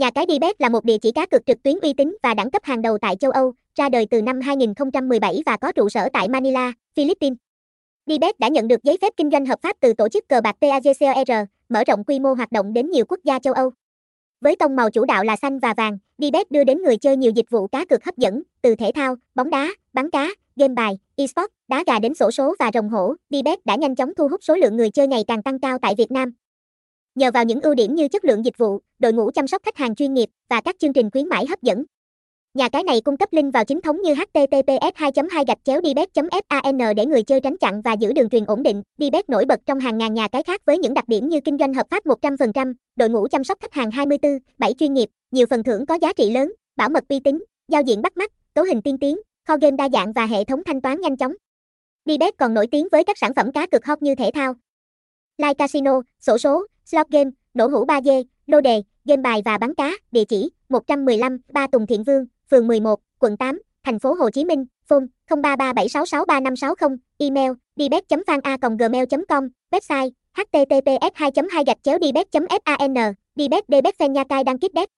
Nhà cái Dibet là một địa chỉ cá cược trực tuyến uy tín và đẳng cấp hàng đầu tại châu Âu, ra đời từ năm 2017 và có trụ sở tại Manila, Philippines. Dibet đã nhận được giấy phép kinh doanh hợp pháp từ tổ chức cờ bạc PAGCOR, mở rộng quy mô hoạt động đến nhiều quốc gia châu Âu. Với tông màu chủ đạo là xanh và vàng, Dibet đưa đến người chơi nhiều dịch vụ cá cược hấp dẫn, từ thể thao, bóng đá, bắn cá, game bài, esports, đá gà đến sổ số và rồng hổ. Dibet đã nhanh chóng thu hút số lượng người chơi ngày càng tăng cao tại Việt Nam. Nhờ vào những ưu điểm như chất lượng dịch vụ, đội ngũ chăm sóc khách hàng chuyên nghiệp và các chương trình khuyến mãi hấp dẫn. Nhà cái này cung cấp link vào chính thống như https 2 2 gạch chéo fan để người chơi tránh chặn và giữ đường truyền ổn định. Dibet nổi bật trong hàng ngàn nhà cái khác với những đặc điểm như kinh doanh hợp pháp 100%, đội ngũ chăm sóc khách hàng 24, 7 chuyên nghiệp, nhiều phần thưởng có giá trị lớn, bảo mật uy tín, giao diện bắt mắt, cấu hình tiên tiến, kho game đa dạng và hệ thống thanh toán nhanh chóng. Dibet còn nổi tiếng với các sản phẩm cá cược hot như thể thao, live casino, sổ số, slot game, nổ hũ 3D, lô đề, game bài và bắn cá, địa chỉ 115 3 Tùng Thiện Vương, phường 11, quận 8, thành phố Hồ Chí Minh, phone 0337663560, email dbet.fan.gmail.com, website https 2 2 gạch chéo dbet fan dbet dbet fan nha cai đăng ký đét